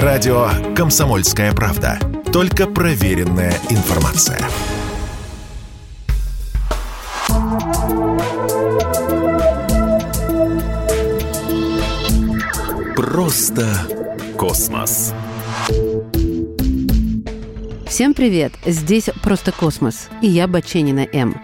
Радио «Комсомольская правда». Только проверенная информация. Просто космос. Всем привет! Здесь «Просто космос» и я, Баченина М.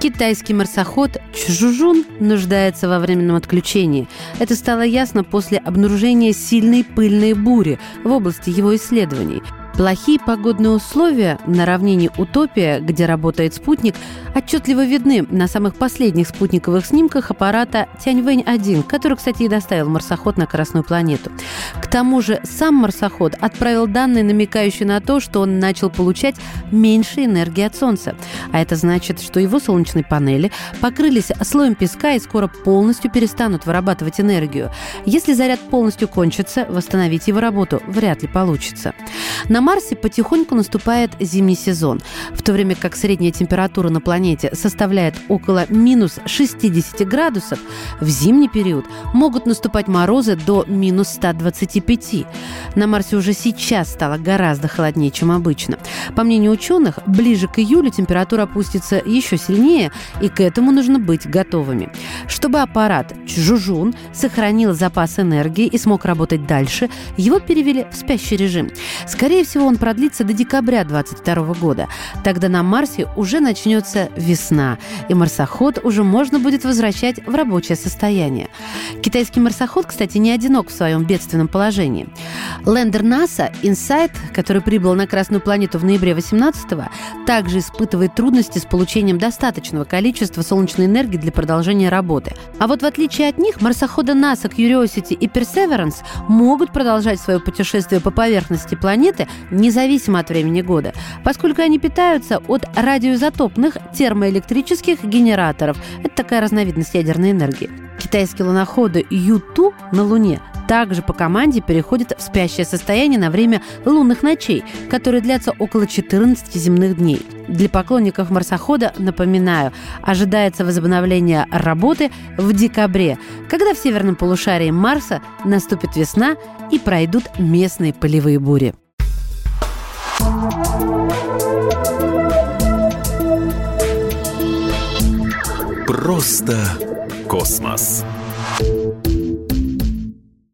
Китайский марсоход Чжужун нуждается во временном отключении. Это стало ясно после обнаружения сильной пыльной бури в области его исследований – Плохие погодные условия на равнине Утопия, где работает спутник, отчетливо видны на самых последних спутниковых снимках аппарата Тяньвэнь-1, который, кстати, и доставил марсоход на Красную планету. К тому же сам марсоход отправил данные, намекающие на то, что он начал получать меньше энергии от Солнца. А это значит, что его солнечные панели покрылись слоем песка и скоро полностью перестанут вырабатывать энергию. Если заряд полностью кончится, восстановить его работу вряд ли получится. На Марсе потихоньку наступает зимний сезон, в то время как средняя температура на планете составляет около минус 60 градусов, в зимний период могут наступать морозы до минус 125. На Марсе уже сейчас стало гораздо холоднее, чем обычно. По мнению ученых, ближе к июлю температура опустится еще сильнее, и к этому нужно быть готовыми. Чтобы аппарат Чжужун сохранил запас энергии и смог работать дальше, его перевели в спящий режим. Скорее всего, всего, он продлится до декабря 2022 года. Тогда на Марсе уже начнется весна, и марсоход уже можно будет возвращать в рабочее состояние. Китайский марсоход, кстати, не одинок в своем бедственном положении. Лендер НАСА Insight, который прибыл на Красную планету в ноябре 18-го, также испытывает трудности с получением достаточного количества солнечной энергии для продолжения работы. А вот в отличие от них, марсоходы НАСА Curiosity и Perseverance могут продолжать свое путешествие по поверхности планеты независимо от времени года, поскольку они питаются от радиоизотопных термоэлектрических генераторов. Это такая разновидность ядерной энергии. Китайские луноходы Ю-2 на Луне также по команде переходят в спящее состояние на время лунных ночей, которые длятся около 14 земных дней. Для поклонников марсохода, напоминаю, ожидается возобновление работы в декабре, когда в северном полушарии Марса наступит весна и пройдут местные полевые бури. Просто космос.